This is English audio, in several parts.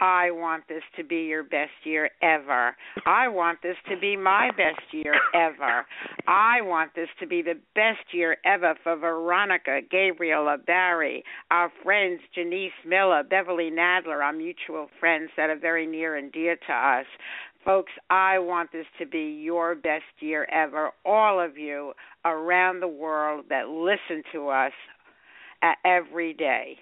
I want this to be your best year ever. I want this to be my best year ever. I want this to be the best year ever for Veronica, Gabriel LaBarrie, our friends Janice Miller, Beverly Nadler, our mutual friends that are very near and dear to us. Folks, I want this to be your best year ever. All of you around the world that listen to us uh, every day.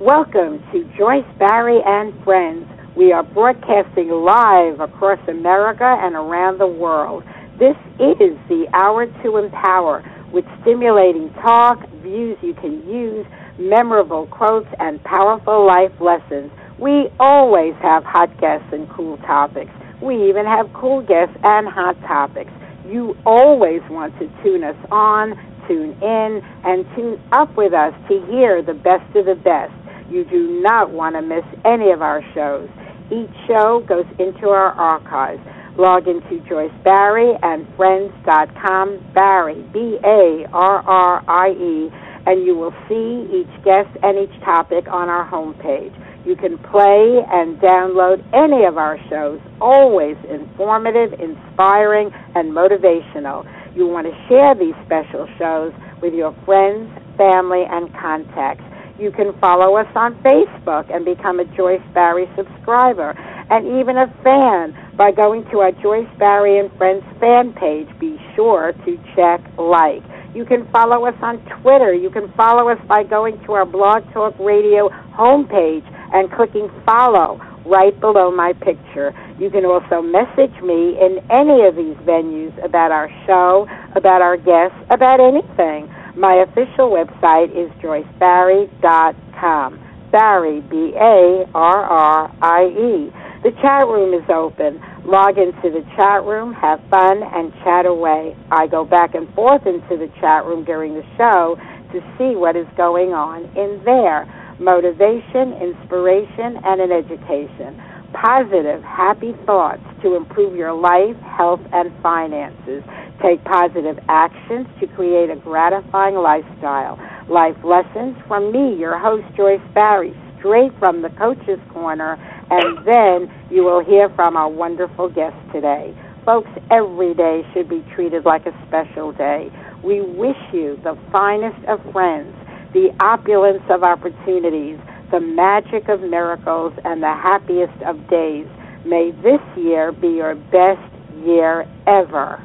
Welcome to Joyce Barrie and Friends. We are broadcasting live across America and around the world. This is the Hour to Empower with stimulating talk, views you can use, memorable quotes, and powerful life lessons. We always have hot guests and cool topics. We even have cool guests and hot topics. You always want to tune us on, tune in, and tune up with us to hear the best of the best. You do not want to miss any of our shows. Each show goes into our archives. Log into Joyce Barrie and Friends.com, Barrie, B A R R I E, and you will see each guest and each topic on our homepage. You can play and download any of our shows, always informative, inspiring, and motivational. You want to share these special shows with your friends, family, and contacts. You can follow us on Facebook and become a Joyce Barrie subscriber and even a fan by going to our Joyce Barrie and Friends fan page. Be sure to check like. You can follow us on Twitter. You can follow us by going to our Blog Talk Radio homepage and clicking follow right below my picture. You can also message me in any of these venues about our show, about our guests, about anything. My official website is joycebarrie.com. Barrie, B A R R I E. The chat room is open. Log into the chat room, have fun, and chat away. I go back and forth into the chat room during the show to see what is going on in there motivation, inspiration, and an education. Positive, happy thoughts to improve your life, health, and finances. Take positive actions to create a gratifying lifestyle. Life lessons from me, your host, Joyce Barrie, straight from the Coach's Corner, and then you will hear from our wonderful guest today. Folks, every day should be treated like a special day. We wish you the finest of friends, the opulence of opportunities, the magic of miracles, and the happiest of days. May this year be your best year ever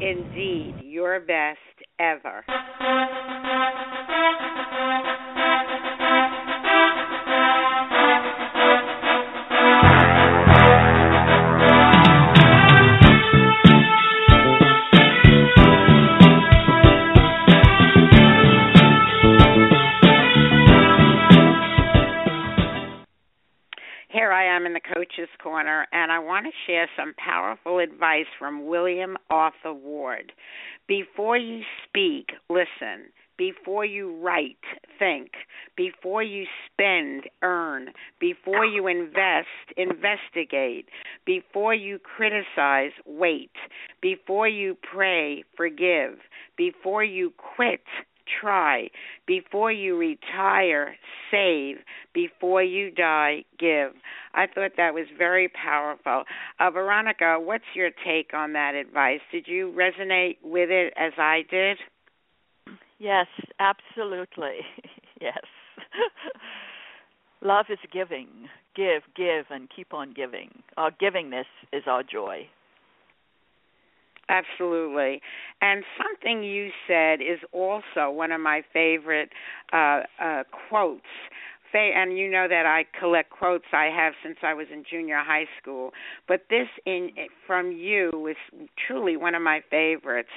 indeed your best ever. Share some powerful advice from William Arthur Ward. Before you speak, listen. Before you write, think. Before you spend, earn. Before you invest, investigate. Before you criticize, wait. Before you pray, forgive. Before you quit, try. Before you retire, save. Before you die, give. I thought that was very powerful. Uh, Veronica, what's your take on that advice? Did you resonate with it as I did? Yes, absolutely. yes. Love is giving. Give, give, and keep on giving. Our givingness is our joy. Absolutely. And something you said is also one of my favorite uh, uh, quotes and you know that I collect quotes I have since I was in junior high school. But this in from you is truly one of my favorites.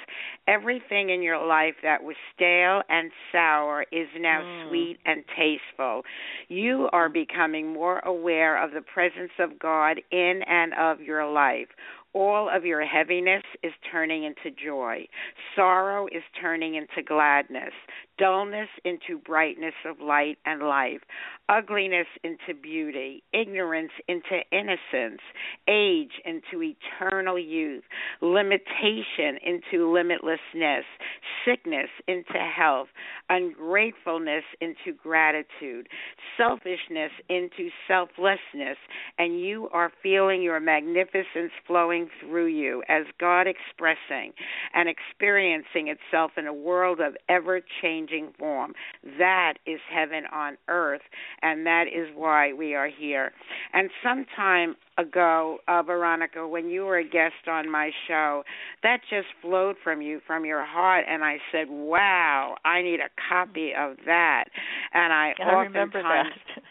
Everything in your life that was stale and sour is now mm. sweet and tasteful. You are becoming more aware of the presence of God in and of your life all of your heaviness is turning into joy. Sorrow is turning into gladness. Dullness into brightness of light and life. Ugliness into beauty. Ignorance into innocence. Age into eternal youth. Limitation into limitlessness. Sickness into health. Ungratefulness into gratitude. Selfishness into selflessness. And you are feeling your magnificence flowing through you as God expressing and experiencing itself in a world of ever changing form. That is heaven on earth, and that is why we are here. And sometime ago, uh, Veronica, when you were a guest on my show, that just flowed from you, from your heart, and I said, "Wow, I need a copy of that." And I, I remember that.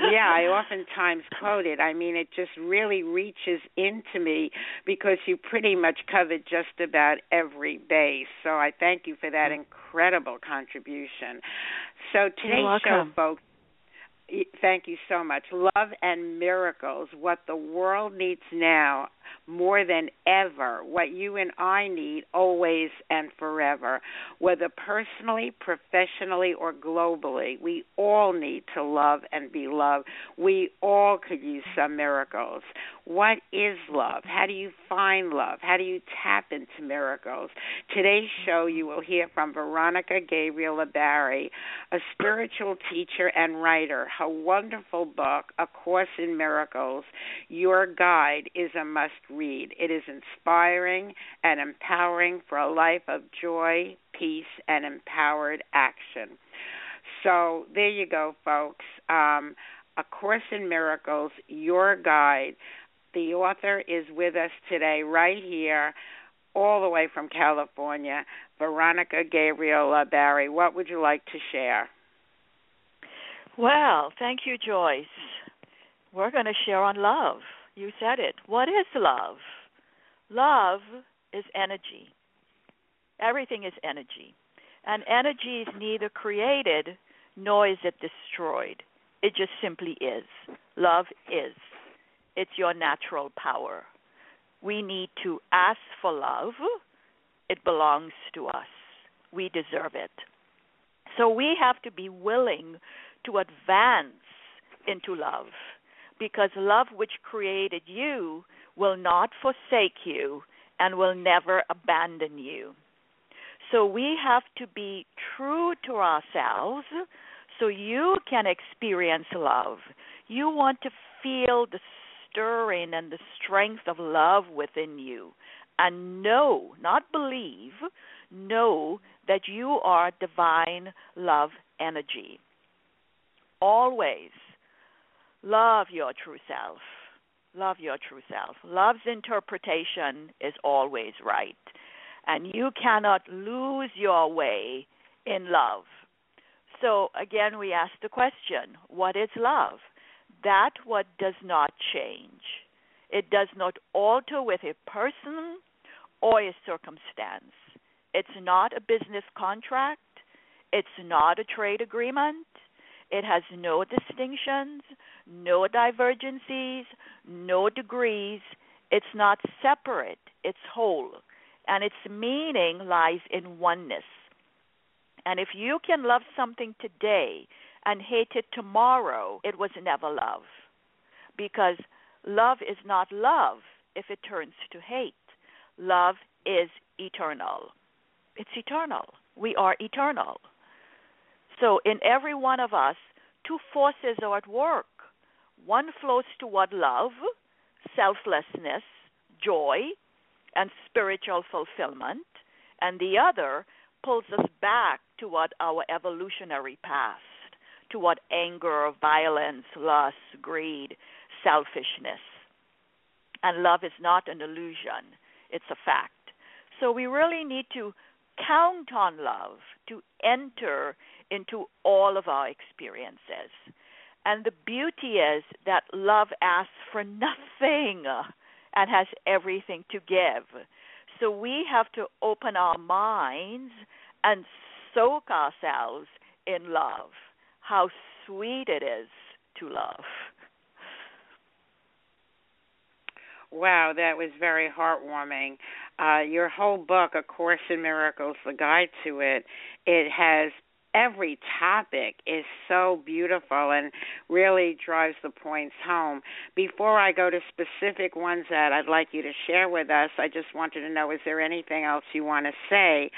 yeah, I oftentimes quote it. I mean, it just really reaches into me because you pretty much covered just about every base. So I thank you for that incredible contribution. So today's show, folks, Thank you so much. Love and miracles, what the world needs now more than ever, what you and I need always and forever, whether personally, professionally, or globally. We all need to love and be loved. We all could use some miracles. What is love? How do you find love? How do you tap into miracles? Today's show, you will hear from Veronica Gabriel LaBarrie, a spiritual teacher and writer. Her wonderful book, A Course in Miracles, Your Guide, is a must read. It is inspiring and empowering for a life of joy, peace, and empowered action. So there you go, folks. Um, a Course in Miracles, Your Guide. The author is with us today, right here, all the way from California, Veronica Gabriel LaBarrie. What would you like to share? Well, thank you, Joyce. We're going to share on love. You said it. What is love? Love is energy. Everything is energy. And energy is neither created nor is it destroyed. It just simply is. Love is. It's your natural power. We need to ask for love. It belongs to us. We deserve it. So we have to be willing to advance into love because love which created you will not forsake you and will never abandon you. So we have to be true to ourselves so you can experience love. You want to feel the stirring and the strength of love within you. And know, not believe, know that you are divine love energy. Always love your true self. Love your true self. Love's interpretation is always right. And you cannot lose your way in love. So again, we ask the question what is love? that what does not change. It does not alter with a person or a circumstance. It's not a business contract. It's not a trade agreement. It has no distinctions, no divergencies, no degrees. It's not separate, it's whole. And its meaning lies in oneness. And if you can love something today and hate it tomorrow, it was never love. Because love is not love if it turns to hate. Love is eternal. It's eternal. We are eternal. So, in every one of us, two forces are at work. One flows toward love, selflessness, joy, and spiritual fulfillment, and the other pulls us back toward our evolutionary past, to what anger, violence, lust, greed, selfishness. And love is not an illusion, it's a fact. So we really need to count on love to enter into all of our experiences. And the beauty is that love asks for nothing and has everything to give. So we have to open our minds and soak ourselves in love. How sweet it is to love. Wow, that was very heartwarming. Uh, your whole book, A Course in Miracles, the guide to it, it has every topic is so beautiful and really drives the points home. Before I go to specific ones that I'd like you to share with us, I just wanted to know is there anything else you want to say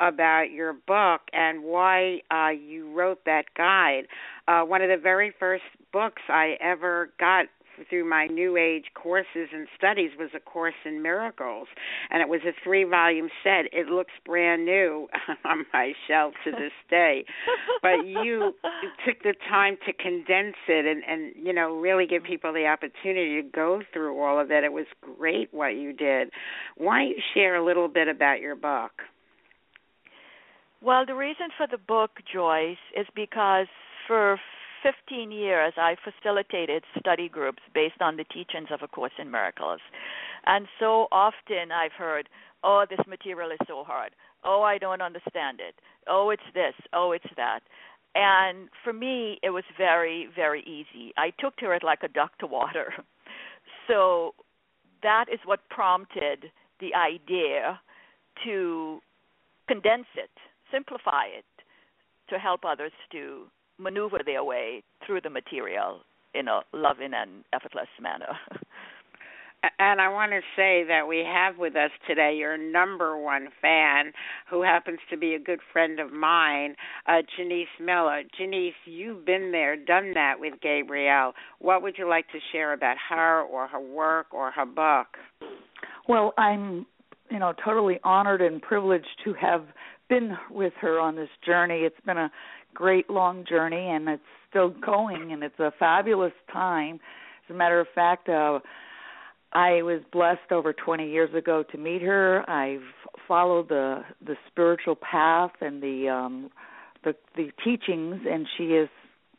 about your book and why uh, you wrote that guide? Uh, one of the very first books I ever got through my New Age courses and studies was a course in miracles, and it was a three volume set. It looks brand new on my shelf to this day, but you took the time to condense it and and you know really give people the opportunity to go through all of it. It was great what you did. Why don't you share a little bit about your book? Well, the reason for the book, Joyce, is because for 15 years, I facilitated study groups based on the teachings of A Course in Miracles. And so often I've heard, oh, this material is so hard. Oh, I don't understand it. Oh, it's this. Oh, it's that. And for me, it was very, very easy. I took to it like a duck to water. So that is what prompted the idea to condense it, simplify it, to help others to maneuver their way through the material in a loving and effortless manner. And I want to say that we have with us today your number one fan, who happens to be a good friend of mine, uh, Janice Miller. Janice, you've been there, done that with Gabrielle. What would you like to share about her or her work or her book? Well, I'm, you know, totally honored and privileged to have been with her on this journey. It's been a great long journey and it's still going and it's a fabulous time. As a matter of fact, uh I was blessed over 20 years ago to meet her. I've followed the the spiritual path and the um the the teachings and she has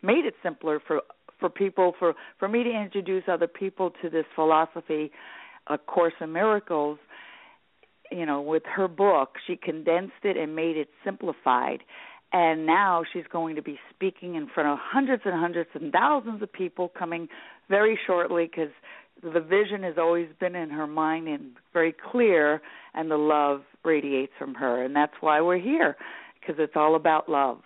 made it simpler for for people for for me to introduce other people to this philosophy a course in miracles you know with her book she condensed it and made it simplified and now she's going to be speaking in front of hundreds and hundreds and thousands of people coming very shortly because the vision has always been in her mind and very clear and the love radiates from her. And that's why we're here because it's all about love.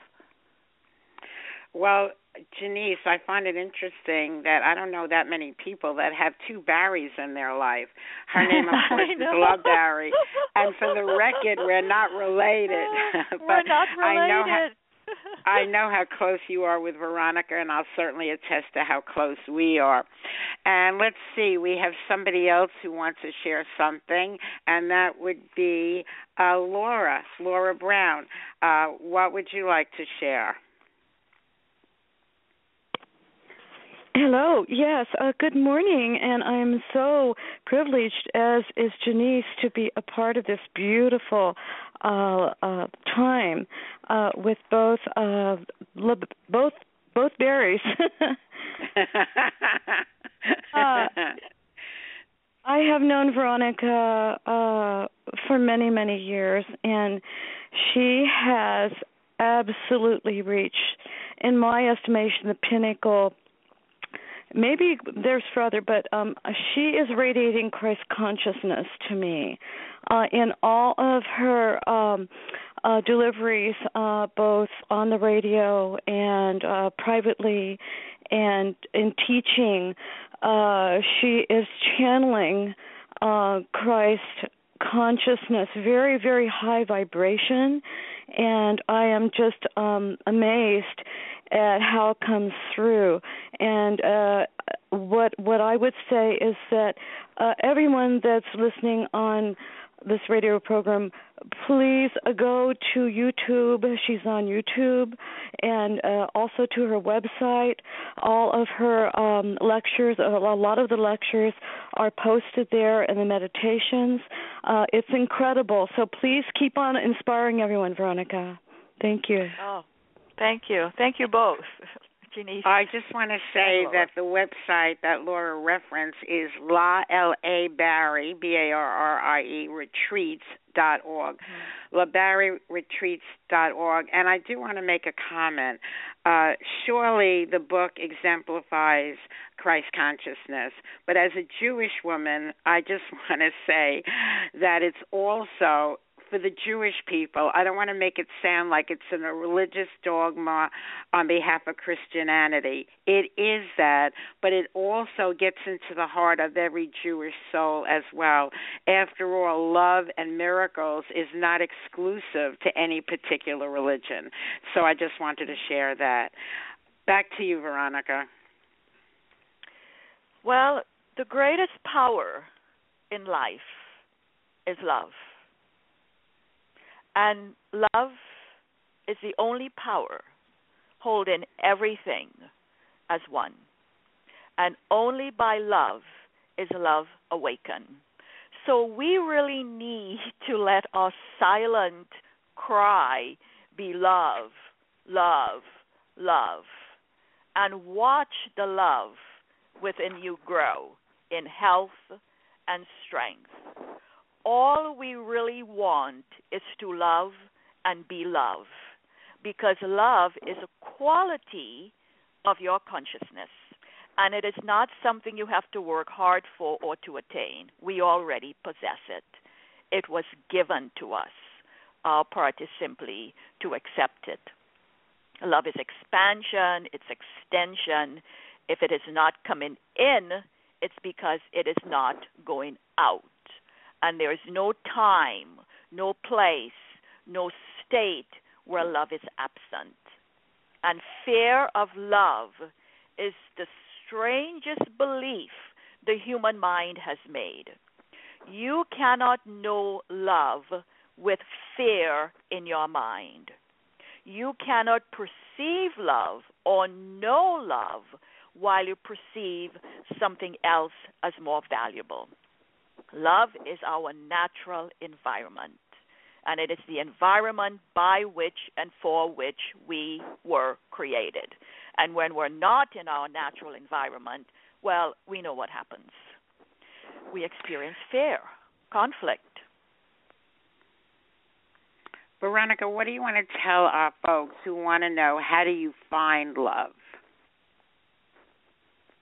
Well Janice, I find it interesting that I don't know that many people that have two Barries in their life. Her name, of course, is LaBarrie, and for the record, we're not related. but we're not related. I know how, I know how close you are with Veronica, and I'll certainly attest to how close we are. And let's see, we have somebody else who wants to share something, and that would be uh, Laura, Laura Brown. Uh, what would you like to share? Hello. Yes. Uh, good morning, and I'm so privileged, as is Janice, to be a part of this beautiful uh, uh, time uh, with both uh, both both Barries. Uh, I have known Veronica uh, for many many years, and she has absolutely reached, in my estimation, the pinnacle maybe there's further, but um, she is radiating Christ consciousness to me uh, in all of her um, uh, deliveries, uh, both on the radio and uh, privately, and in teaching. Uh, she is channeling uh, Christ consciousness, very, very high vibration, and I am just um, amazed at how it comes through. And uh, what what I would say is that uh, everyone that's listening on this radio program, please go to YouTube. She's on YouTube, and uh, also to her website. All of her um, lectures, a lot of the lectures, are posted there, and the meditations. Uh, it's incredible. So please keep on inspiring everyone, Veronica. Thank you. Oh, thank you. Thank you both. Janice. I just want to say that the website that Laura referenced is La L A Barrie B A R R I E retreats dot org, mm-hmm. org. And I do want to make a comment. Uh, surely the book exemplifies Christ consciousness, but as a Jewish woman, I just want to say that it's also for the Jewish people. I don't want to make it sound like it's in a religious dogma on behalf of Christianity. It is that, but it also gets into the heart of every Jewish soul as well. After all, love and miracles is not exclusive to any particular religion. So I just wanted to share that. Back to you, Veronica. Well, the greatest power in life is love. And love is the only power holding everything as one. And only by love is love awakened. So we really need to let our silent cry be love, love, love, and watch the love within you grow in health and strength all we really want is to love and be loved because love is a quality of your consciousness and it is not something you have to work hard for or to attain. We already possess it. It was given to us. Our part is simply to accept it. Love is expansion, it's extension. If it is not coming in, it's because it is not going out and there is no time, no place, no state where love is absent. And fear of love is the strangest belief the human mind has made. You cannot know love with fear in your mind. You cannot perceive love or know love while you perceive something else as more valuable. Love is our natural environment, and it is the environment by which and for which we were created. And when we're not in our natural environment, well, we know what happens. We experience fear, conflict. Veronica, what do you want to tell our folks who want to know how do you find love?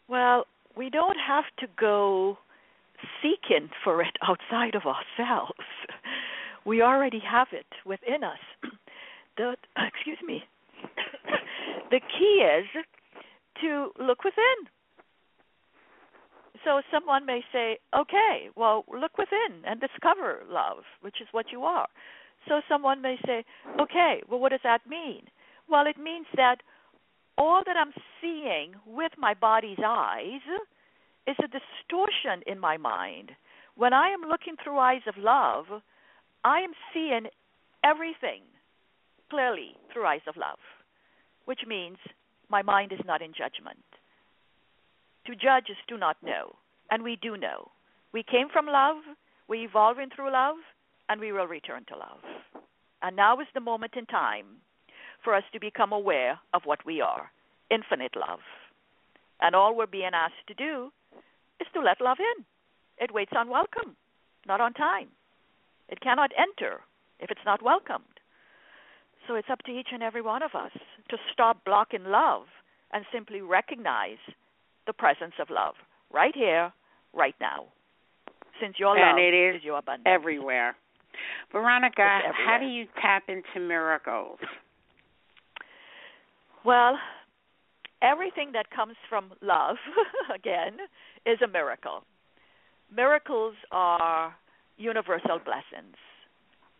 Well, we don't have to go seeking for it outside of ourselves. We already have it within us. The excuse me. the key is to look within. So someone may say, "Okay, well, look within and discover love, which is what you are." So someone may say, "Okay, well, what does that mean?" Well, it means that all that I'm seeing with my body's eyes is a distortion in my mind. When I am looking through eyes of love, I am seeing everything clearly through eyes of love, which means my mind is not in judgment. To judge is to not know, and we do know. We came from love, we're evolving through love, and we will return to love. And now is the moment in time for us to become aware of what we are infinite love. And all we're being asked to do is to let love in. It waits on welcome, not on time. It cannot enter if it's not welcomed. So it's up to each and every one of us to stop blocking love and simply recognize the presence of love right here, right now. Since your and love it is, is your abundance. Everywhere. Veronica, everywhere. how do you tap into miracles? Well, everything that comes from love, again, is a miracle. Miracles are universal blessings.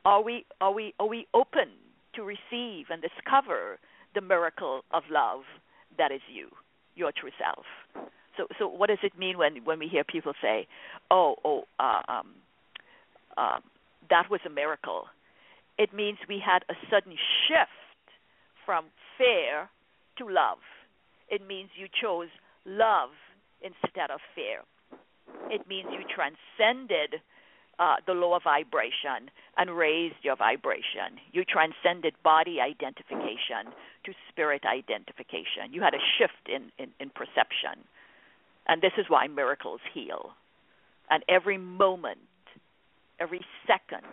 Are we are we are we open to receive and discover the miracle of love that is you, your true self? So so what does it mean when when we hear people say, "Oh, oh, uh, um, um, that was a miracle. It means we had a sudden shift from fear to love. It means you chose love instead of fear. It means you transcended uh, the lower vibration and raised your vibration. You transcended body identification to spirit identification. You had a shift in, in, in perception. And this is why miracles heal. And every moment, every second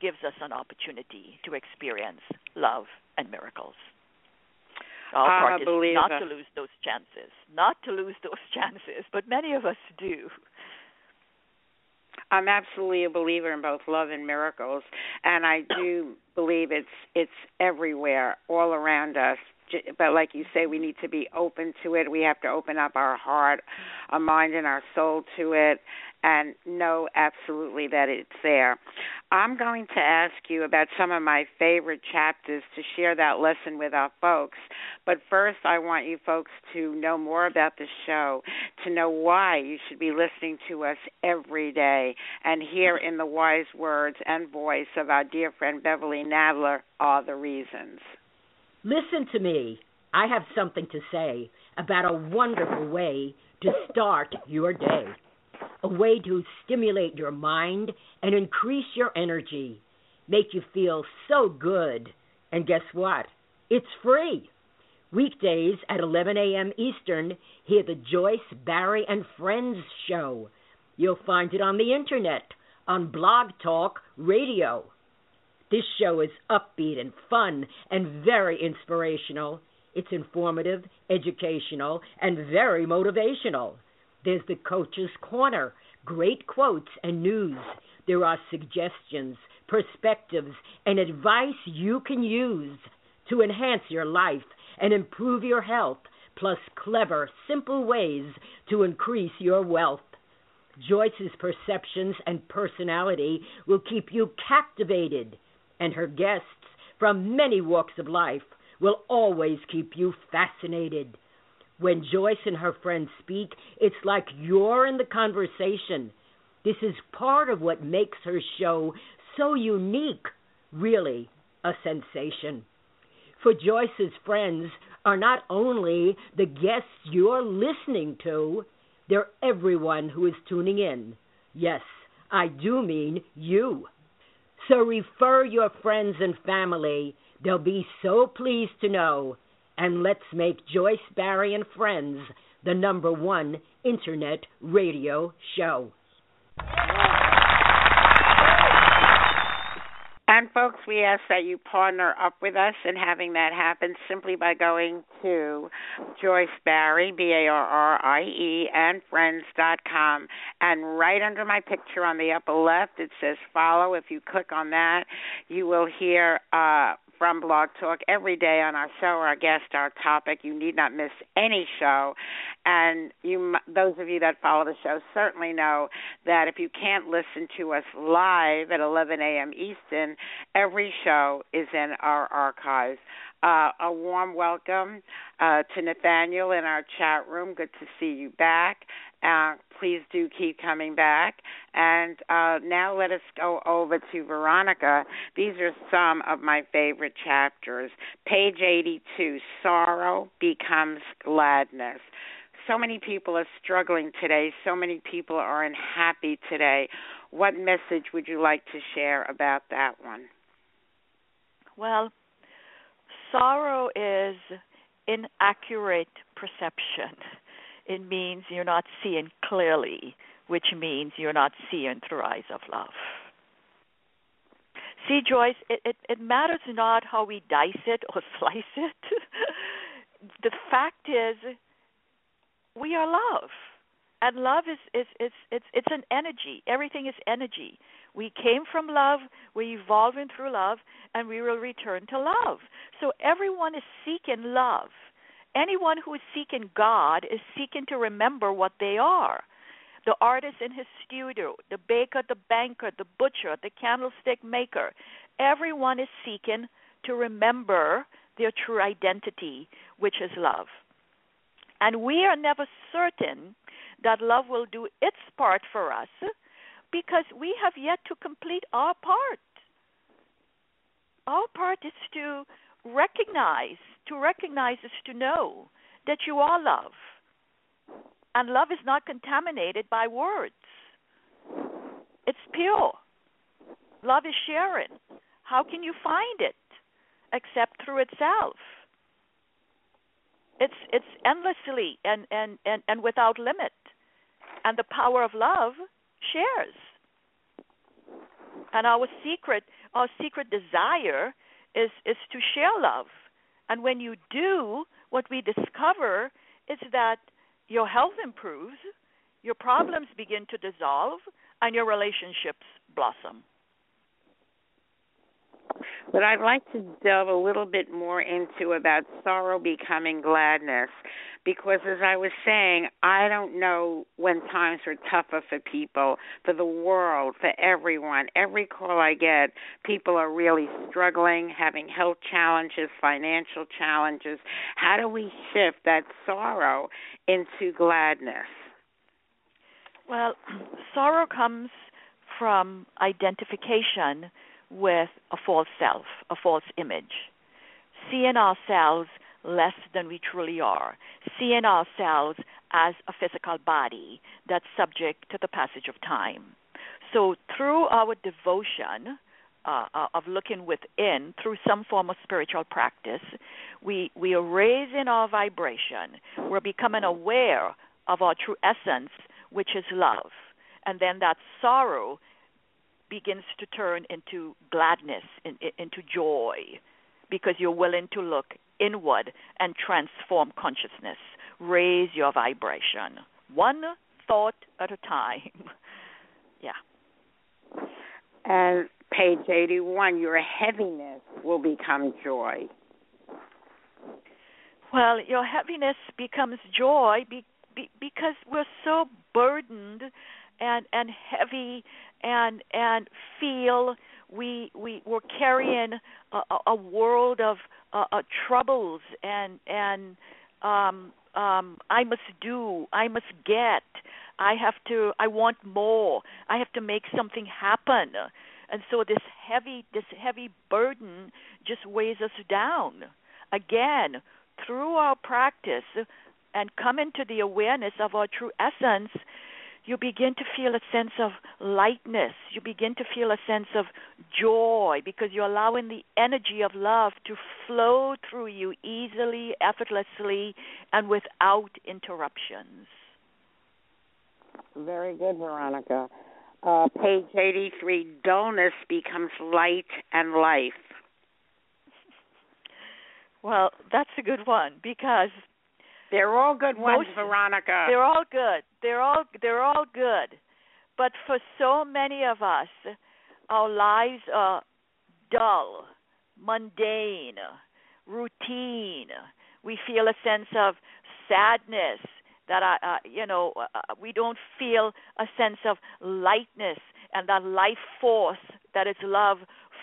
gives us an opportunity to experience love and miracles. Our part is not to lose those chances. Not to lose those chances, but many of us do. I'm absolutely a believer in both love and miracles, and I do believe it's it's everywhere, all around us. But like you say, we need to be open to it. We have to open up our heart, our mind, and our soul to it, and know absolutely that it's there. I'm going to ask you about some of my favorite chapters to share that lesson with our folks. But first, I want you folks to know more about the show, to know why you should be listening to us every day, and hear in the wise words and voice of our dear friend Beverly Nadler are the reasons. Listen to me. I have something to say about a wonderful way to start your day a way to stimulate your mind and increase your energy, make you feel so good. And guess what? It's free. Weekdays at 11 a.m. Eastern, hear the Joyce, Barrie, and Friends show. You'll find it on the internet, on Blog Talk Radio. This show is upbeat and fun and very inspirational. It's informative, educational, and very motivational. There's the Coach's Corner, great quotes and news. There are suggestions, perspectives, and advice you can use to enhance your life and improve your health, plus clever, simple ways to increase your wealth. Joyce's perceptions and personality will keep you captivated, and her guests from many walks of life will always keep you fascinated. When Joyce and her friends speak, it's like you're in the conversation. This is part of what makes her show so unique, really a sensation. For Joyce's friends are not only the guests you're listening to, they're everyone who is tuning in. Yes, I do mean you. So refer your friends and family. They'll be so pleased to know and let's make Joyce Barrie and Friends the number one internet radio show. Folks, we ask that you partner up with us in having that happen simply by going to Joyce Barrie, B A R R I E, and friends.com. And right under my picture on the upper left, it says follow. If you click on that, you will hear uh, from Blog Talk every day on our show, our guest, our topic. You need not miss any show. And you, those of you that follow the show, certainly know that if you can't listen to us live at 11 a.m. Eastern, every show is in our archives. Uh, a warm welcome uh, to Nathaniel in our chat room. Good to see you back. Uh, please do keep coming back. And uh, now let us go over to Veronica. These are some of my favorite chapters. Page 82 Sorrow Becomes Gladness. So many people are struggling today. So many people are unhappy today. What message would you like to share about that one? Well, sorrow is inaccurate perception it means you're not seeing clearly, which means you're not seeing through eyes of love. See, Joyce, it, it, it matters not how we dice it or slice it. the fact is, we are love. And love is, is, is it's it's an energy. Everything is energy. We came from love, we're evolving through love, and we will return to love. So everyone is seeking love anyone who is seeking God is seeking to remember what they are. The artist in his studio, the baker, the banker, the butcher, the candlestick maker, everyone is seeking to remember their true identity, which is love. And we are never certain that love will do its part for us, because we have yet to complete our part. Our part is to recognize, to recognize is to know that you are love. And love is not contaminated by words. It's pure. Love is sharing. How can you find it except through itself? It's it's endlessly and, and, and, and without limit. And the power of love shares. And our secret our secret desire is is to share love. And when you do, what we discover is that your health improves, your problems begin to dissolve, and your relationships blossom. But I'd like to delve a little bit more into about sorrow becoming gladness because as I was saying, I don't know when times are tougher for people, for the world, for everyone. Every call I get, people are really struggling, having health challenges, financial challenges. How do we shift that sorrow into gladness? Well, sorrow comes from identification with a false self, a false image. Seeing ourselves less than we truly are, seeing ourselves as a physical body that's subject to the passage of time. So, through our devotion uh, uh, of looking within, through some form of spiritual practice, we, we are raising our vibration. We're becoming aware of our true essence, which is love. And then that sorrow begins to turn into gladness, in, into joy, because you're willing to look inward and transform consciousness, raise your vibration, one thought at a time. yeah. And page 81, your heaviness will become joy. Well, your heaviness becomes joy be, be, because we're so burdened and and heavy and and feel we we we're carrying a, a world of uh, uh, troubles and and um um I must do I must get I have to I want more I have to make something happen. And so this heavy this heavy burden just weighs us down. Again through our practice and come into the awareness of our true essence you begin to feel a sense of lightness. You begin to feel a sense of joy because you're allowing the energy of love to flow through you easily, effortlessly, and without interruptions. Very good, Veronica. Uh, page 83 dullness becomes light and life. Well, that's a good one because they're all good ones, Most, Veronica. They're all good. They're all they're all good. But for so many of us, our lives are dull, mundane, routine. We feel a sense of sadness that I, uh, you know, uh, we don't feel a sense of lightness and that life force that is love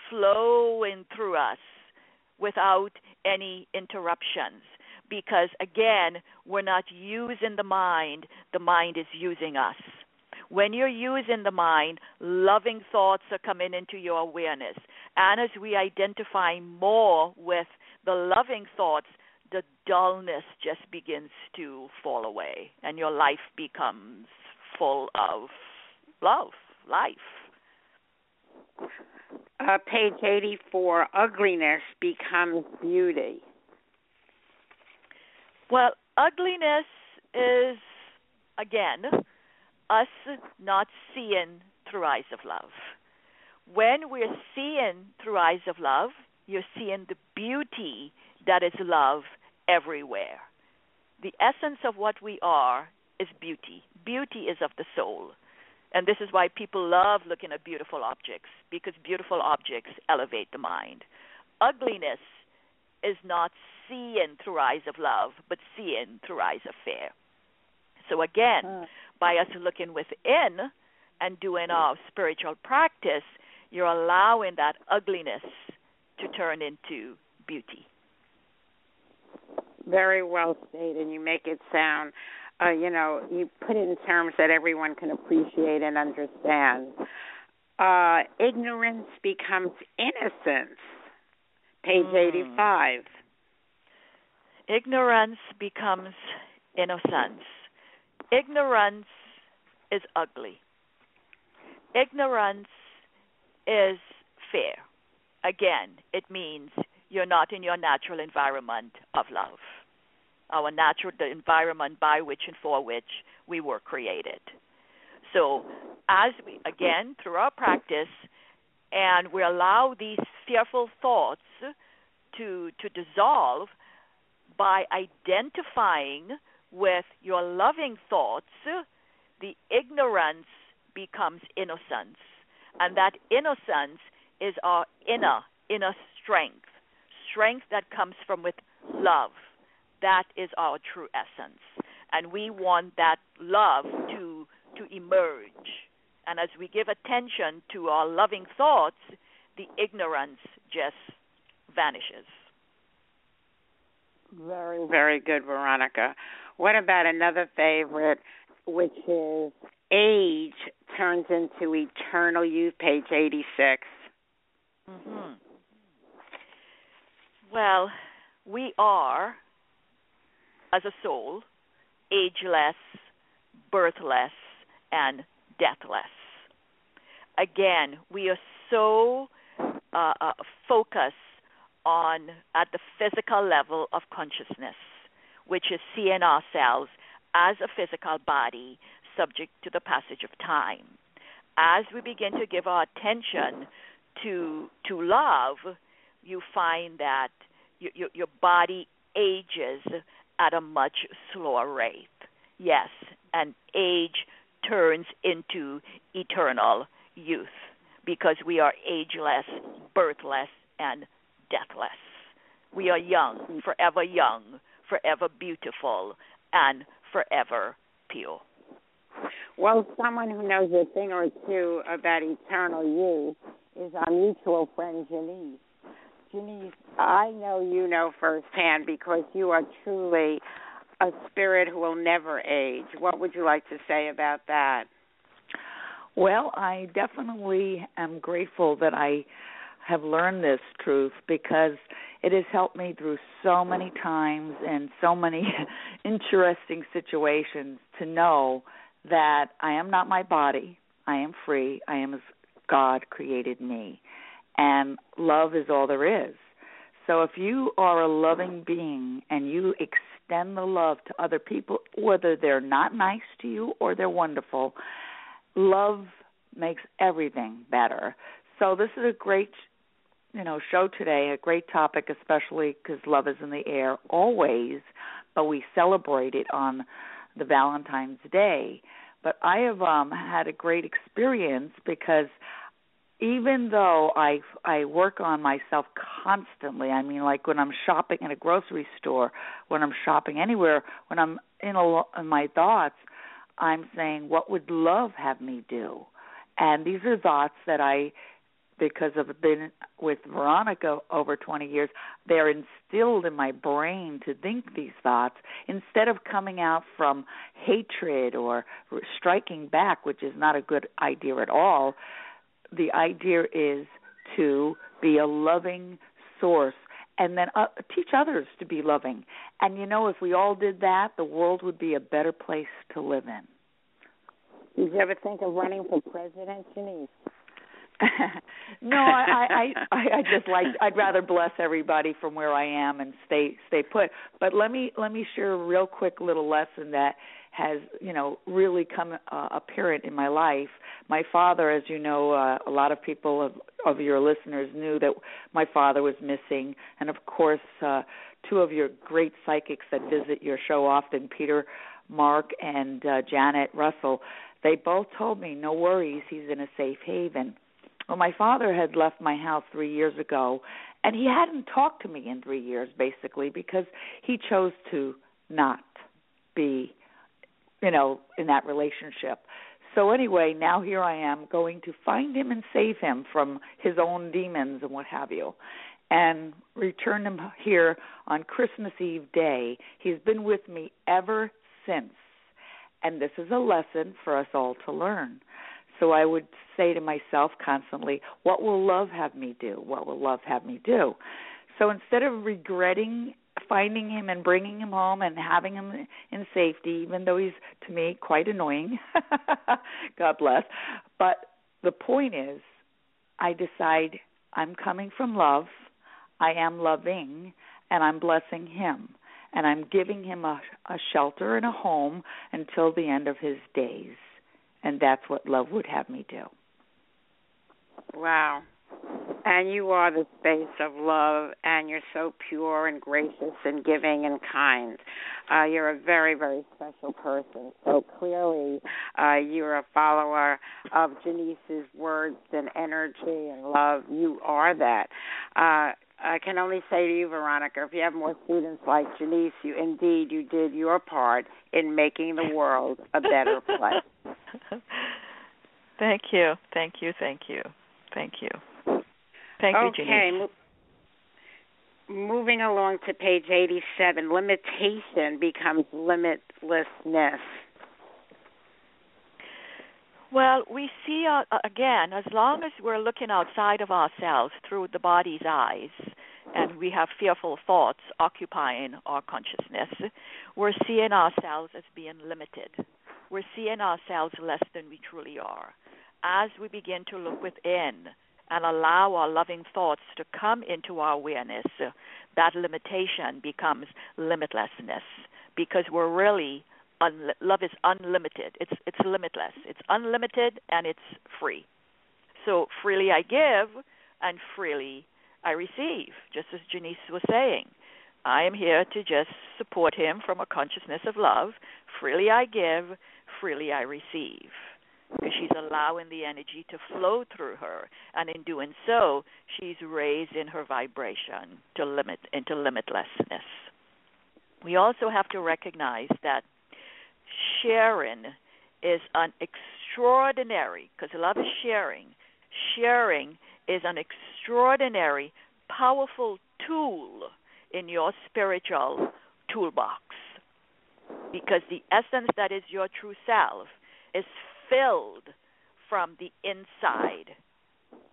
flowing through us without any interruptions because again, we're not using the mind, the mind is using us. When you're using the mind, loving thoughts are coming into your awareness. And as we identify more with the loving thoughts, the dullness just begins to fall away and your life becomes full of love, life. Uh, page 84 ugliness becomes beauty. Well, ugliness is, again, us not seeing through eyes of love. When we're seeing through eyes of love, you're seeing the beauty that is love everywhere. The essence of what we are is beauty. Beauty is of the soul. And this is why people love looking at beautiful objects, because beautiful objects elevate the mind. Ugliness is not seeing through eyes of love, but seeing through eyes of fear. So again, uh. by us looking within and doing our spiritual practice, you're allowing that ugliness to turn into beauty. Very well stated. You make it sound uh, you know, you put it in terms that everyone can appreciate and understand. Uh, ignorance becomes innocence. Page Mm. 85. Ignorance becomes innocence. Ignorance is ugly. Ignorance is fear. Again, it means you're not in your natural environment of love, our natural the environment by which and for which we were created. So, as we again through our practice, and we allow these fearful thoughts to to dissolve by identifying with your loving thoughts, the ignorance becomes innocence. And that innocence is our inner, inner strength. Strength that comes from with love. That is our true essence. And we want that love to to emerge. And as we give attention to our loving thoughts, the ignorance just vanishes. Very, very good, Veronica. What about another favorite, which is age turns into eternal youth, page 86? Mm-hmm. Well, we are, as a soul, ageless, birthless, and deathless. Again, we are so uh, uh, focused on at the physical level of consciousness, which is seeing ourselves as a physical body subject to the passage of time. As we begin to give our attention to to love, you find that your, body ages at a much slower rate. Yes, and age turns into eternal youth because we are ageless, birthless, and deathless. We are young, forever young, forever beautiful, and forever pure. Well, someone who knows a thing or two about eternal youth is our mutual friend Janice. Janice, I know you know firsthand because you are truly a spirit who will never age. What would you like to say about that? Well, I definitely am grateful that I have learned this truth because it has helped me through so many times and so many interesting situations to know that I am not my body. I am free. I am as God created me. And love is all there is. So if you are a loving being and you extend the love to other people, whether they're not nice to you or they're wonderful, love makes everything better. So this is a great you know show today, a great topic especially cuz love is in the air always, but we celebrate it on the Valentine's Day. But I have um had a great experience because even though I I work on myself constantly, I mean like when I'm shopping in a grocery store, when I'm shopping anywhere, when I'm in, a, in my thoughts, I'm saying what would love have me do? And these are thoughts that I because I've been with Veronica over 20 years, they're instilled in my brain to think these thoughts instead of coming out from hatred or striking back, which is not a good idea at all the idea is to be a loving source and then uh, teach others to be loving. And you know, if we all did that, the world would be a better place to live in. Did you ever think of running for president, Janice? no, I, I I I just like I'd rather bless everybody from where I am and stay stay put. But let me let me share a real quick little lesson that has you know really come uh, apparent in my life. My father, as you know, uh, a lot of people of, of your listeners knew that my father was missing, and of course, uh, two of your great psychics that visit your show often, Peter, Mark, and uh, Janet Russell. They both told me, no worries, he's in a safe haven. Well, my father had left my house three years ago, and he hadn't talked to me in three years, basically, because he chose to not be you know, in that relationship. So anyway, now here I am going to find him and save him from his own demons and what have you. And return him here on Christmas Eve day. He's been with me ever since. And this is a lesson for us all to learn. So I would say to myself constantly, what will love have me do? What will love have me do? So instead of regretting finding him and bringing him home and having him in safety, even though he's to me quite annoying, God bless. But the point is, I decide I'm coming from love, I am loving, and I'm blessing him. And I'm giving him a, a shelter and a home until the end of his days. And that's what love would have me do. Wow. And you are the space of love, and you're so pure and gracious and giving and kind. Uh, you're a very, very special person. So clearly, uh, you're a follower of Janice's words and energy and love. You are that. Uh, I can only say to you, Veronica, if you have more students like Janice, you indeed you did your part in making the world a better place. thank you, thank you, thank you, thank you. Thank you, okay. Janice. moving along to page 87, limitation becomes limitlessness. Well, we see uh, again, as long as we're looking outside of ourselves through the body's eyes, and we have fearful thoughts occupying our consciousness, we're seeing ourselves as being limited. We're seeing ourselves less than we truly are. As we begin to look within, and allow our loving thoughts to come into our awareness, that limitation becomes limitlessness because we're really un- love is unlimited. It's it's limitless. It's unlimited and it's free. So freely I give and freely I receive, just as Janice was saying. I am here to just support him from a consciousness of love. Freely I give, freely I receive because she's allowing the energy to flow through her. And in doing so she's raising her vibration to limit into limitlessness. We also have to recognize that sharing is an extraordinary because love is sharing sharing is an extraordinary powerful tool in your spiritual toolbox. Because the essence that is your true self is filled from the inside.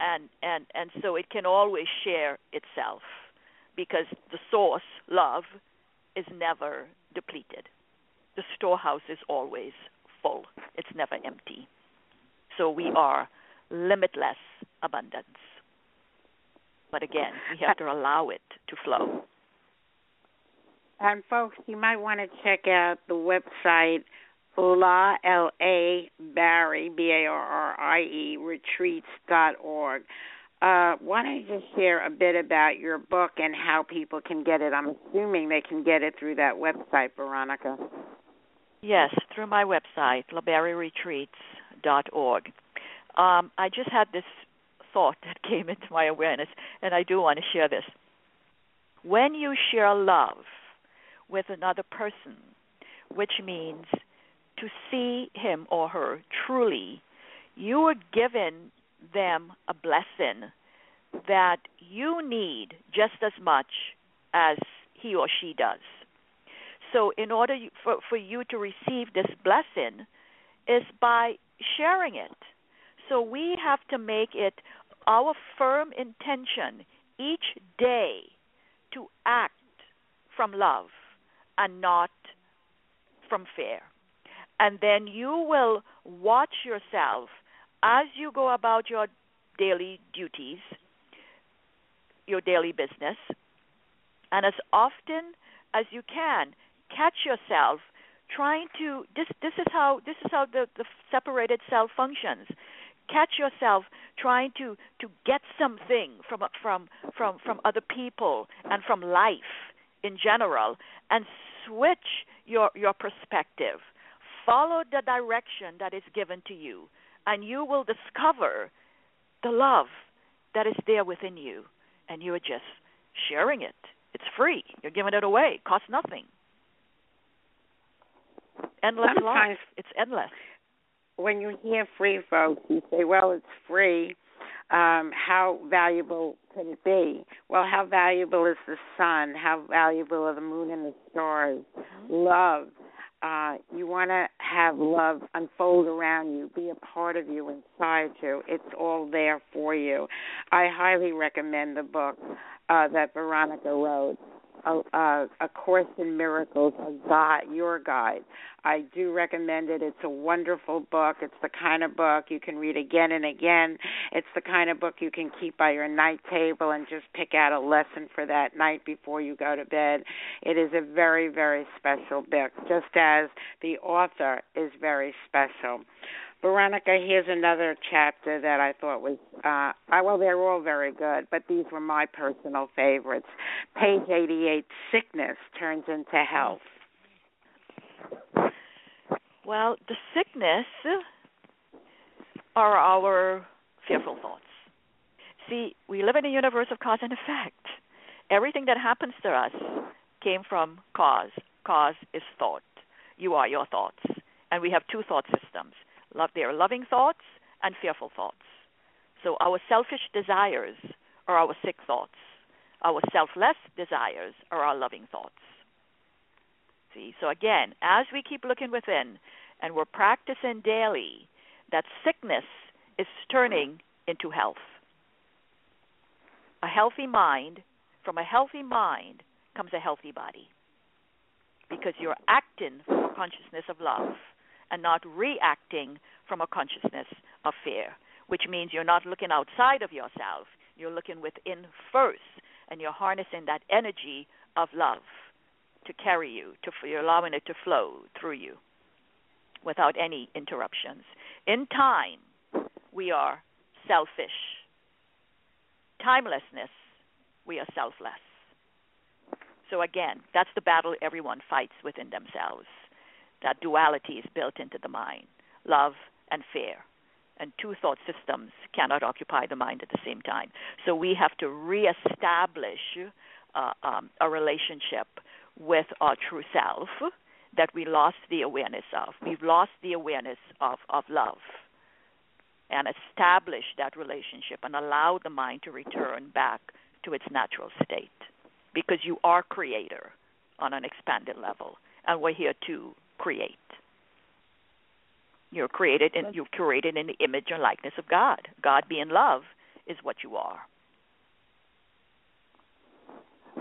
And and and so it can always share itself because the source love is never depleted. The storehouse is always full. It's never empty. So we are limitless abundance. But again we have to allow it to flow. And folks you might want to check out the website La L A Barrie B A R R I E retreats dot org. Uh, why don't you just share a bit about your book and how people can get it? I'm assuming they can get it through that website, Veronica. Yes, through my website, labarrieretreats.org. Um, I just had this thought that came into my awareness, and I do want to share this. When you share love with another person, which means to see him or her truly, you are giving them a blessing that you need just as much as he or she does. So, in order for, for you to receive this blessing, is by sharing it. So, we have to make it our firm intention each day to act from love and not from fear and then you will watch yourself as you go about your daily duties, your daily business, and as often as you can, catch yourself trying to this this is how this is how the, the separated self functions. Catch yourself trying to to get something from from from from other people and from life in general and switch your your perspective Follow the direction that is given to you, and you will discover the love that is there within you, and you are just sharing it. It's free. You're giving it away. It costs nothing. Endless Sometimes love. It's endless. When you hear free, folks, you say, "Well, it's free." Um, how valuable could it be? Well, how valuable is the sun? How valuable are the moon and the stars? Mm-hmm. Love uh, you want to have love unfold around you, be a part of you, inside you. It's all there for you. I highly recommend the book uh, that Veronica wrote a, a, a course in miracles, a your guide. I do recommend it. It's a wonderful book. It's the kind of book you can read again and again. It's the kind of book you can keep by your night table and just pick out a lesson for that night before you go to bed. It is a very, very special book, just as the author is very special. Veronica, here's another chapter that I thought was, uh, I, well, they're all very good, but these were my personal favorites. Page 88 Sickness Turns into Health. Well, the sickness are our fearful thoughts. See, we live in a universe of cause and effect. Everything that happens to us came from cause. Cause is thought. You are your thoughts. And we have two thought systems Love, there are loving thoughts and fearful thoughts. So our selfish desires are our sick thoughts. Our selfless desires are our loving thoughts. See, so again, as we keep looking within and we're practicing daily, that sickness is turning into health. A healthy mind, from a healthy mind comes a healthy body. Because you're acting from a consciousness of love and not reacting from a consciousness of fear, which means you're not looking outside of yourself. You're looking within first, and you're harnessing that energy of love to carry you, to you're allowing it to flow through you without any interruptions. In time, we are selfish. Timelessness, we are selfless. So again, that's the battle everyone fights within themselves. That duality is built into the mind love and fear. And two thought systems cannot occupy the mind at the same time. So we have to reestablish uh, um, a relationship with our true self that we lost the awareness of. We've lost the awareness of, of love and establish that relationship and allow the mind to return back to its natural state because you are creator on an expanded level and we're here to create. You're created and you're created in the image and likeness of God. God being love is what you are.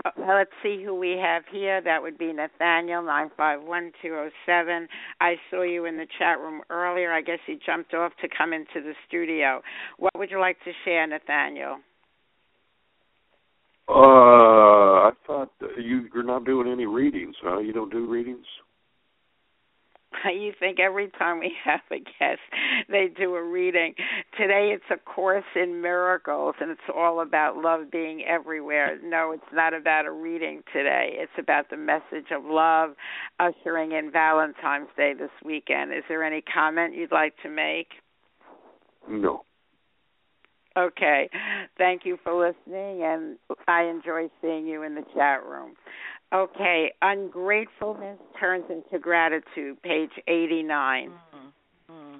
Uh, let's see who we have here. That would be Nathaniel nine five one two zero seven. I saw you in the chat room earlier. I guess you jumped off to come into the studio. What would you like to share, Nathaniel? Uh, I thought you you're not doing any readings, huh? You don't do readings. you think every time we have a guest they do a reading. Today it's a course in miracles and it's all about love being everywhere. No it's not about a reading today. It's about the message of love ushering in valentine's day this weekend. Is there any comment you'd like to make? No. Okay. Thank you for listening and i enjoy seeing you in the chat room Okay, ungratefulness turns into gratitude, page 89. Mm-hmm. Mm.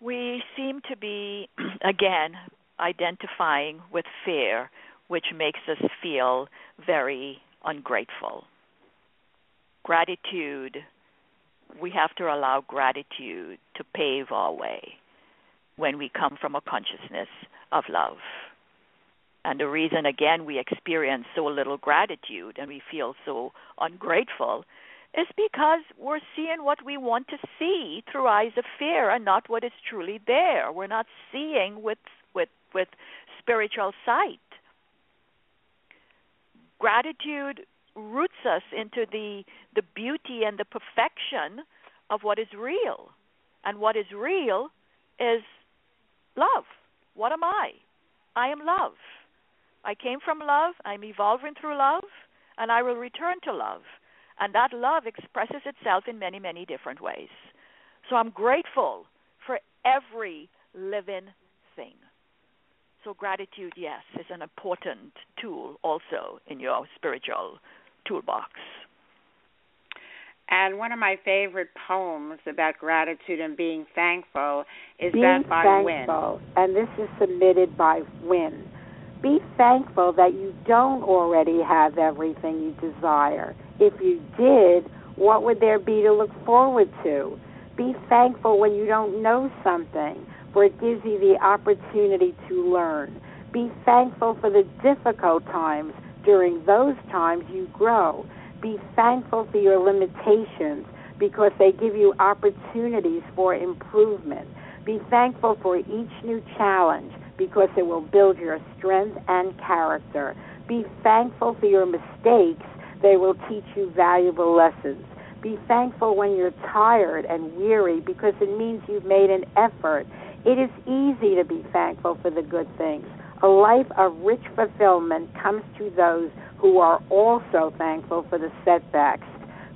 We seem to be, again, identifying with fear, which makes us feel very ungrateful. Gratitude, we have to allow gratitude to pave our way when we come from a consciousness of love. And the reason, again, we experience so little gratitude and we feel so ungrateful is because we're seeing what we want to see through eyes of fear and not what is truly there. We're not seeing with with with spiritual sight. Gratitude roots us into the the beauty and the perfection of what is real. And what is real is love. What am I? I am love. I came from love, I'm evolving through love, and I will return to love. And that love expresses itself in many, many different ways. So I'm grateful for every living thing. So gratitude, yes, is an important tool also in your spiritual toolbox. And one of my favorite poems about gratitude and being thankful is being that by thankful. Wynne. And this is submitted by Wynne. Be thankful that you don't already have everything you desire. If you did, what would there be to look forward to? Be thankful when you don't know something, for it gives you the opportunity to learn. Be thankful for the difficult times. During those times, you grow. Be thankful for your limitations because they give you opportunities for improvement. Be thankful for each new challenge because it will build your strength and character. Be thankful for your mistakes. They will teach you valuable lessons. Be thankful when you're tired and weary because it means you've made an effort. It is easy to be thankful for the good things. A life of rich fulfillment comes to those who are also thankful for the setbacks.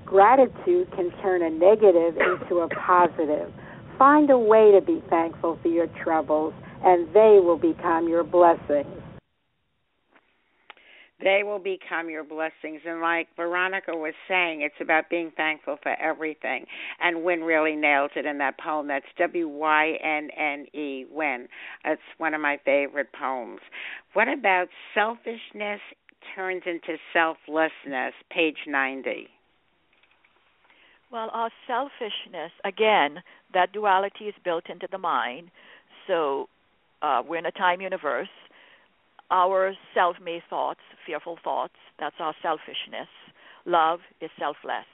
Gratitude can turn a negative into a positive. Find a way to be thankful for your troubles, and they will become your blessings. They will become your blessings. And like Veronica was saying, it's about being thankful for everything. And Wynne really nailed it in that poem. That's W Y N N E, Wynne. That's one of my favorite poems. What about selfishness turns into selflessness, page 90? Well, our selfishness, again, that duality is built into the mind. So uh, we're in a time universe our self made thoughts, fearful thoughts, that's our selfishness. Love is selfless.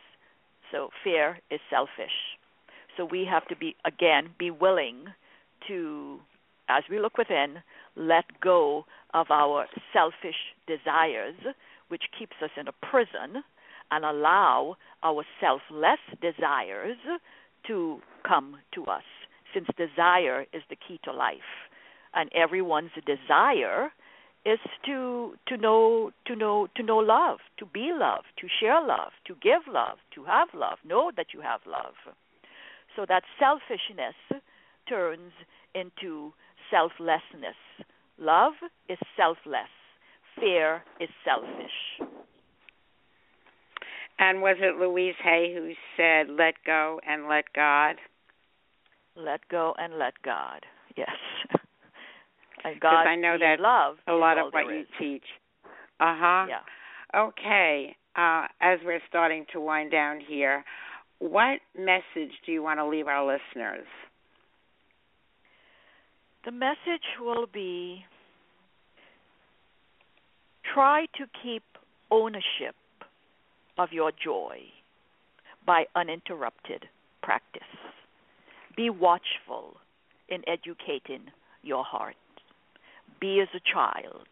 So fear is selfish. So we have to be, again, be willing to, as we look within, let go of our selfish desires, which keeps us in a prison, and allow our selfless desires to come to us, since desire is the key to life. And everyone's desire is to to know to know to know love, to be love, to share love, to give love, to have love, know that you have love. So that selfishness turns into selflessness. Love is selfless. Fear is selfish. And was it Louise Hay who said, "Let go and let God"? Let go and let God. Yes. God, I know that love a lot of what you teach. Uh huh. Yeah. Okay. Uh, as we're starting to wind down here, what message do you want to leave our listeners? The message will be try to keep ownership of your joy by uninterrupted practice. Be watchful in educating your heart be as a child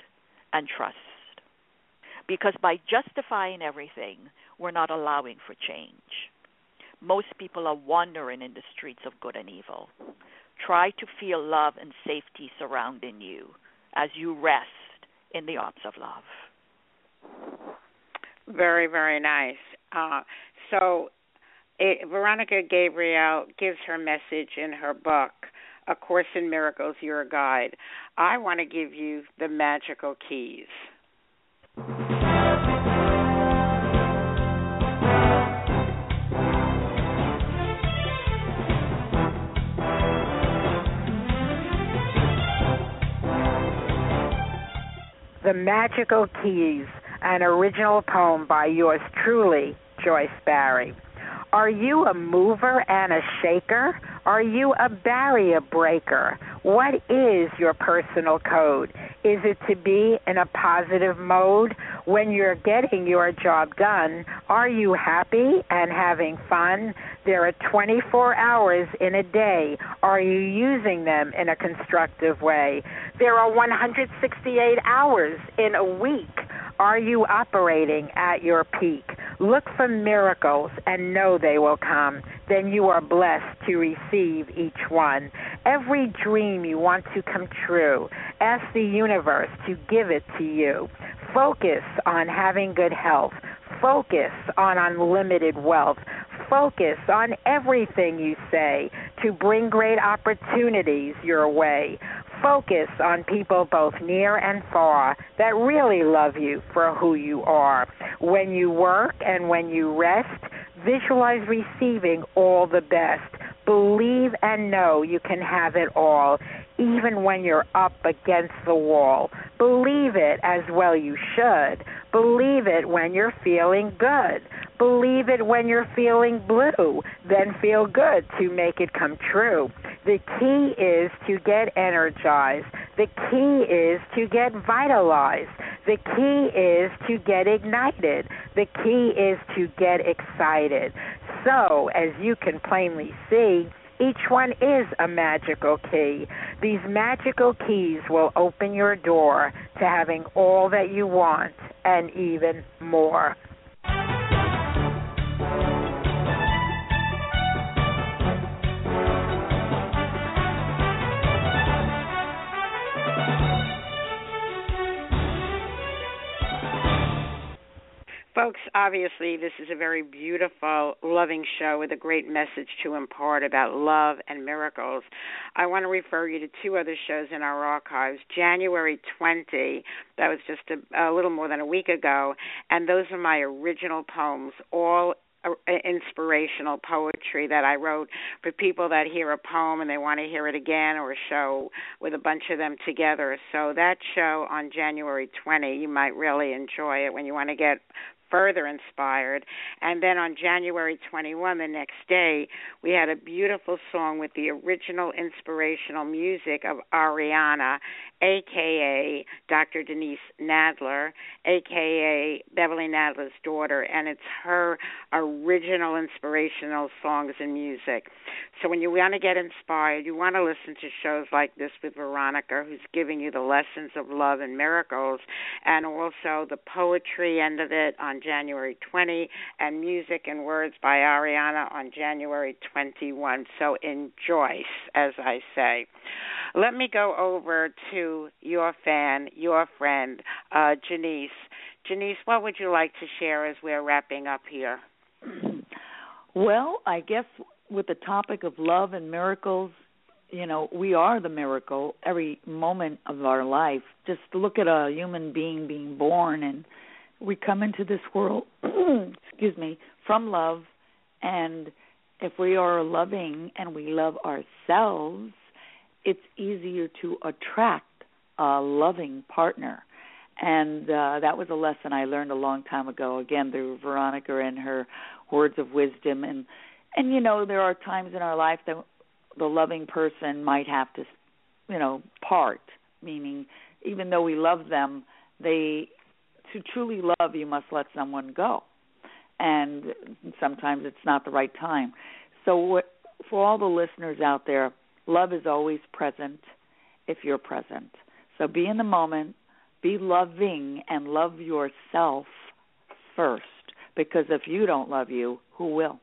and trust. Because by justifying everything, we're not allowing for change. Most people are wandering in the streets of good and evil. Try to feel love and safety surrounding you as you rest in the arms of love. Very, very nice. Uh, so, it, Veronica Gabriel gives her message in her book, A Course in Miracles, Your Guide. I want to give you the magical keys. The Magical Keys, an original poem by yours truly, Joyce Barrie. Are you a mover and a shaker? Are you a barrier breaker? What is your personal code? Is it to be in a positive mode when you're getting your job done? Are you happy and having fun? There are 24 hours in a day. Are you using them in a constructive way? There are 168 hours in a week. Are you operating at your peak? Look for miracles and know they will come. Then you are blessed to receive each one. Every dream you want to come true, ask the universe to give it to you. Focus on having good health. Focus on unlimited wealth. Focus on everything you say to bring great opportunities your way. Focus on people both near and far that really love you for who you are. When you work and when you rest, visualize receiving all the best. Believe and know you can have it all. even when you're up against the wall. Believe it as well you should. Believe it when you're feeling good. Believe it when you're feeling blue. Then feel good to make it come true. The key is to get energized. The key is to get vitalized. The key is to get ignited. The key is to get excited. So, as you can plainly see, each one is a magical key. These magical keys will open your door to having all that you want and even more. Folks, obviously, this is a very beautiful, loving show with a great message to impart about love and miracles. I want to refer you to two other shows in our archives. January 20, that was just a, a little more than a week ago, and those are my original poems, all uh, inspirational poetry that I wrote for people that hear a poem and they want to hear it again or a show with a bunch of them together. So that show on January 20, you might really enjoy it when you want to get further inspired. And then on January 21, the next day, we had a beautiful song with the original inspirational music of Ariana, aka Dr. Denise Nadler, aka Beverly Nadler's daughter, and it's her original inspirational songs and music. So when you want to get inspired, you want to listen to shows like this with Veronica, who's giving you the lessons of love and miracles, and also the poetry end of it on January 20, and music and words by Ariana on January 21. So enjoy, as I say. Let me go over to your fan, your friend, uh, Janice. Janice, what would you like to share as we're wrapping up here? Well, I guess with the topic of love and miracles, you know, we are the miracle every moment of our life. Just look at a human being being born and we come into this world, excuse me, from love and if we are loving and we love ourselves, it's easier to attract a loving partner. And uh, that was a lesson I learned a long time ago, again through Veronica and her words of wisdom. And and you know there are times in our life that the loving person might have to, you know, part. Meaning, even though we love them, they to truly love you must let someone go, and sometimes it's not the right time. So, what, for all the listeners out there, love is always present if you're present. So be in the moment, be loving, and love yourself first. Because if you don't love you, who will?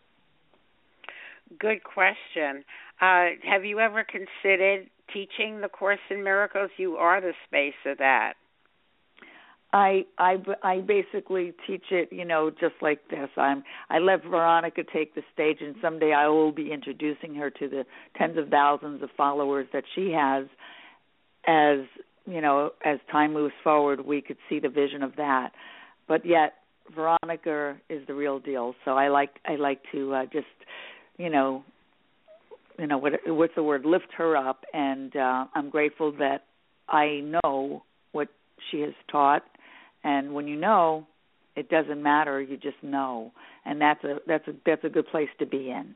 Good question. Uh, have you ever considered teaching the Course in Miracles? You are the space of that. I I I basically teach it, you know, just like this. I'm I let Veronica take the stage, and someday I will be introducing her to the tens of thousands of followers that she has. As you know, as time moves forward, we could see the vision of that. But yet, Veronica is the real deal. So I like I like to uh, just, you know, you know what what's the word? Lift her up, and uh, I'm grateful that I know what she has taught and when you know, it doesn't matter. You just know, and that's a that's a that's a good place to be in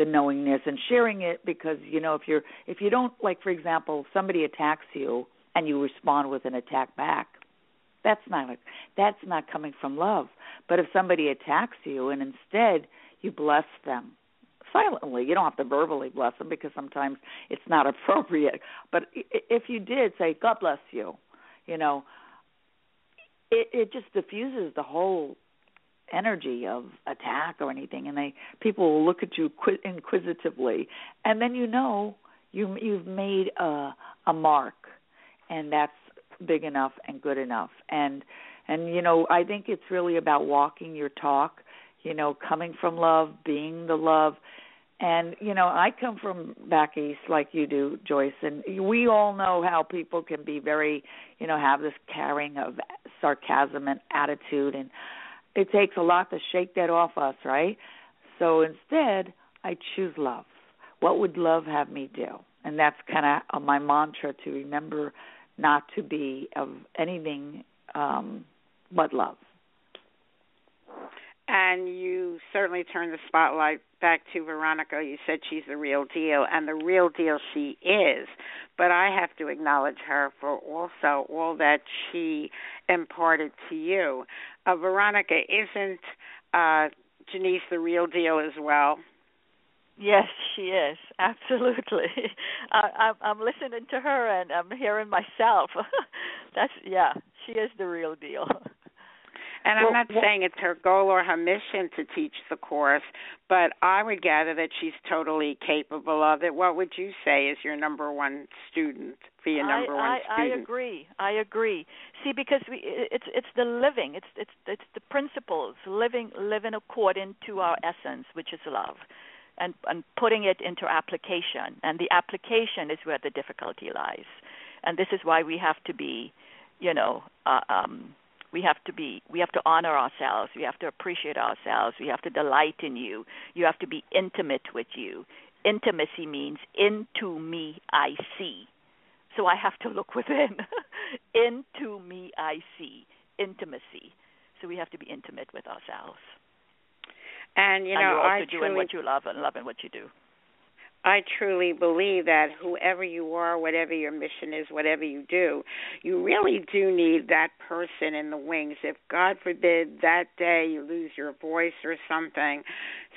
the knowingness and sharing it because you know if you're if you don't like for example somebody attacks you and you respond with an attack back that's not a, that's not coming from love but if somebody attacks you and instead you bless them silently you don't have to verbally bless them because sometimes it's not appropriate but if you did say god bless you you know it it just diffuses the whole energy of attack or anything and they people will look at you inquisitively. And then you know you you've made a a mark and that's big enough and good enough. And and you know i think it's really about walking your talk you know coming from love being the love. And you know i come from back east like you do joyce and we all know how people can be very you know have this carrying of sarcasm and attitude and it takes a lot to shake that off us right? So instead i choose love. What would love have me do? And that's kind of my mantra to remember not to be of anything um, but love. And you certainly turned the spotlight back to Veronica. You said she's the real deal, and the real deal she is. But I have to acknowledge her for also all that she imparted to you. Uh, Veronica, isn't uh, Janice the real deal as well? Yes, she is absolutely. I, I'm, I'm listening to her and I'm hearing myself. That's yeah, she is the real deal. And I'm not saying it's her goal or her mission to teach the course, but I would gather that she's totally capable of it. What would you say is your number one student for your number I, one I, student? I agree. I agree. See, because we, it's it's the living. It's it's it's the principles living living according to our essence, which is love. And, and putting it into application, and the application is where the difficulty lies, and this is why we have to be, you know, uh, um, we have to be we have to honor ourselves we have to appreciate ourselves we have to delight in you you have to be intimate with you. Intimacy means into me i see. So i have to look within. Into me i see. Intimacy. So we have to be intimate with ourselves. And you know and you're also I doing what you love and loving what you do I truly believe that whoever you are, whatever your mission is, whatever you do, you really do need that person in the wings. If God forbid that day you lose your voice or something.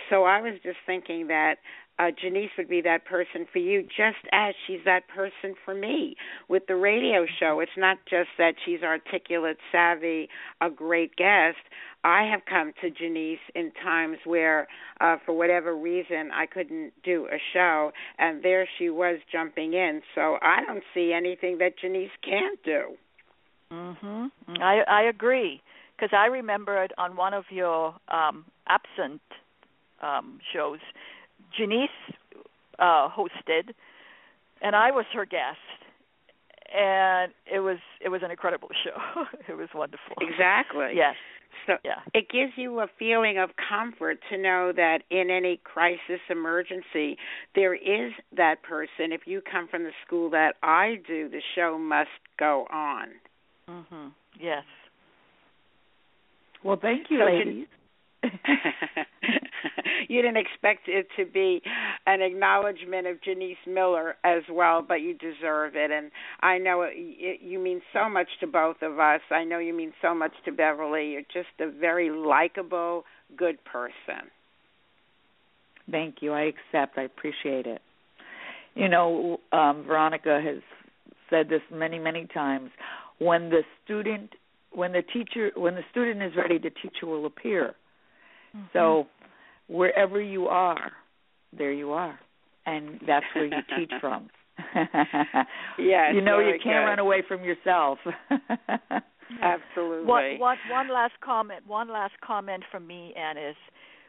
So I was just thinking that uh, Janice would be that person for you, just as she's that person for me with the radio show. It's not just that she's articulate, savvy, a great guest. I have come to Janice in times where, uh, for whatever reason, I couldn't do a show, and there she was jumping in. So I don't see anything that Janice can't do. Mhm. I I agree because I remembered on one of your um absent um shows, Janice uh hosted, and I was her guest, and it was it was an incredible show. it was wonderful. Exactly. Yes. So Yeah. it gives you a feeling of comfort to know that in any crisis emergency, there is that person. If you come from the school that I do, the show must go on. Mhm. Yes. Well, thank you, So ladies. you didn't expect it to be an acknowledgement of Janice Miller as well, but you deserve it. And I know it, it, you mean so much to both of us. I know you mean so much to Beverly. You're just a very likable, good person. Thank you. I accept. I appreciate it. You know, um, Veronica has said this many, many times. When the student, when the teacher, when the student is ready, the teacher will appear. So, wherever you are, there you are, and that's where you teach from. Yes, you know you can't good. run away from yourself. Absolutely. One, one, one last comment. One last comment from me, Anne, is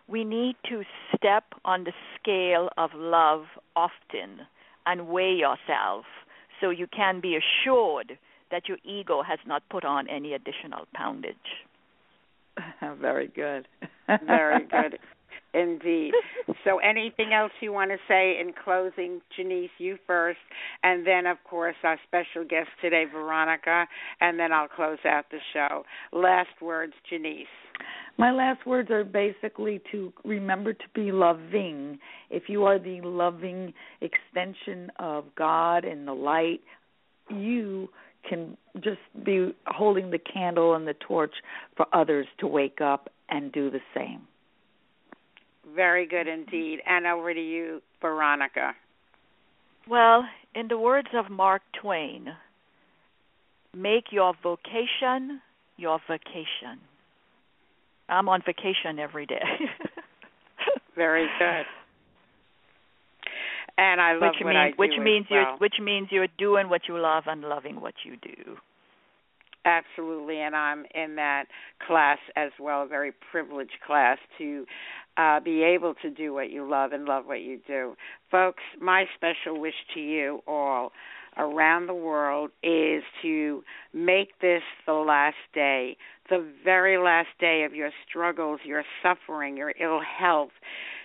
we need to step on the scale of love often and weigh yourself so you can be assured that your ego has not put on any additional poundage. Very good. Very good. Indeed. So, anything else you want to say in closing, Janice? You first, and then, of course, our special guest today, Veronica, and then I'll close out the show. Last words, Janice. My last words are basically to remember to be loving. If you are the loving extension of God and the light, you can just be holding the candle and the torch for others to wake up and do the same. Very good indeed. And over to you, Veronica. Well, in the words of Mark Twain, make your vocation your vacation. I'm on vacation every day. Very good. And I love which what means I do which means well. you're which means you're doing what you love and loving what you do. Absolutely, and I'm in that class as well, a very privileged class to uh, be able to do what you love and love what you do. Folks, my special wish to you all around the world is to make this the last day, the very last day of your struggles, your suffering, your ill health,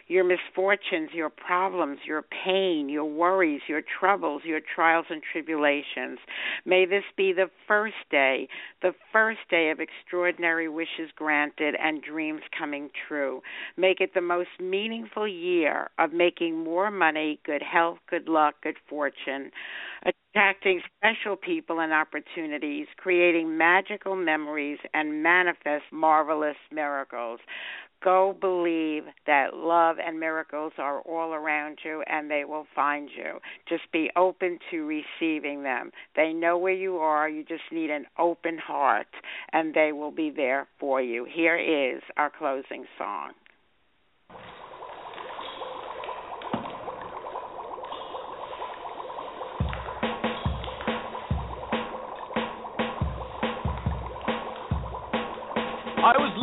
your misfortunes, your problems, your pain, your worries, your troubles, your trials and tribulations. May this be the first day, the first day of extraordinary wishes granted and dreams coming true. Make it the most meaningful year of making more money, good health, good luck, good fortune attracting special people and opportunities, creating magical memories, and manifest marvelous miracles. Go believe that love and miracles are all around you and they will find you. Just be open to receiving them. They know where you are. You just need an open heart and they will be there for you. Here is our closing song.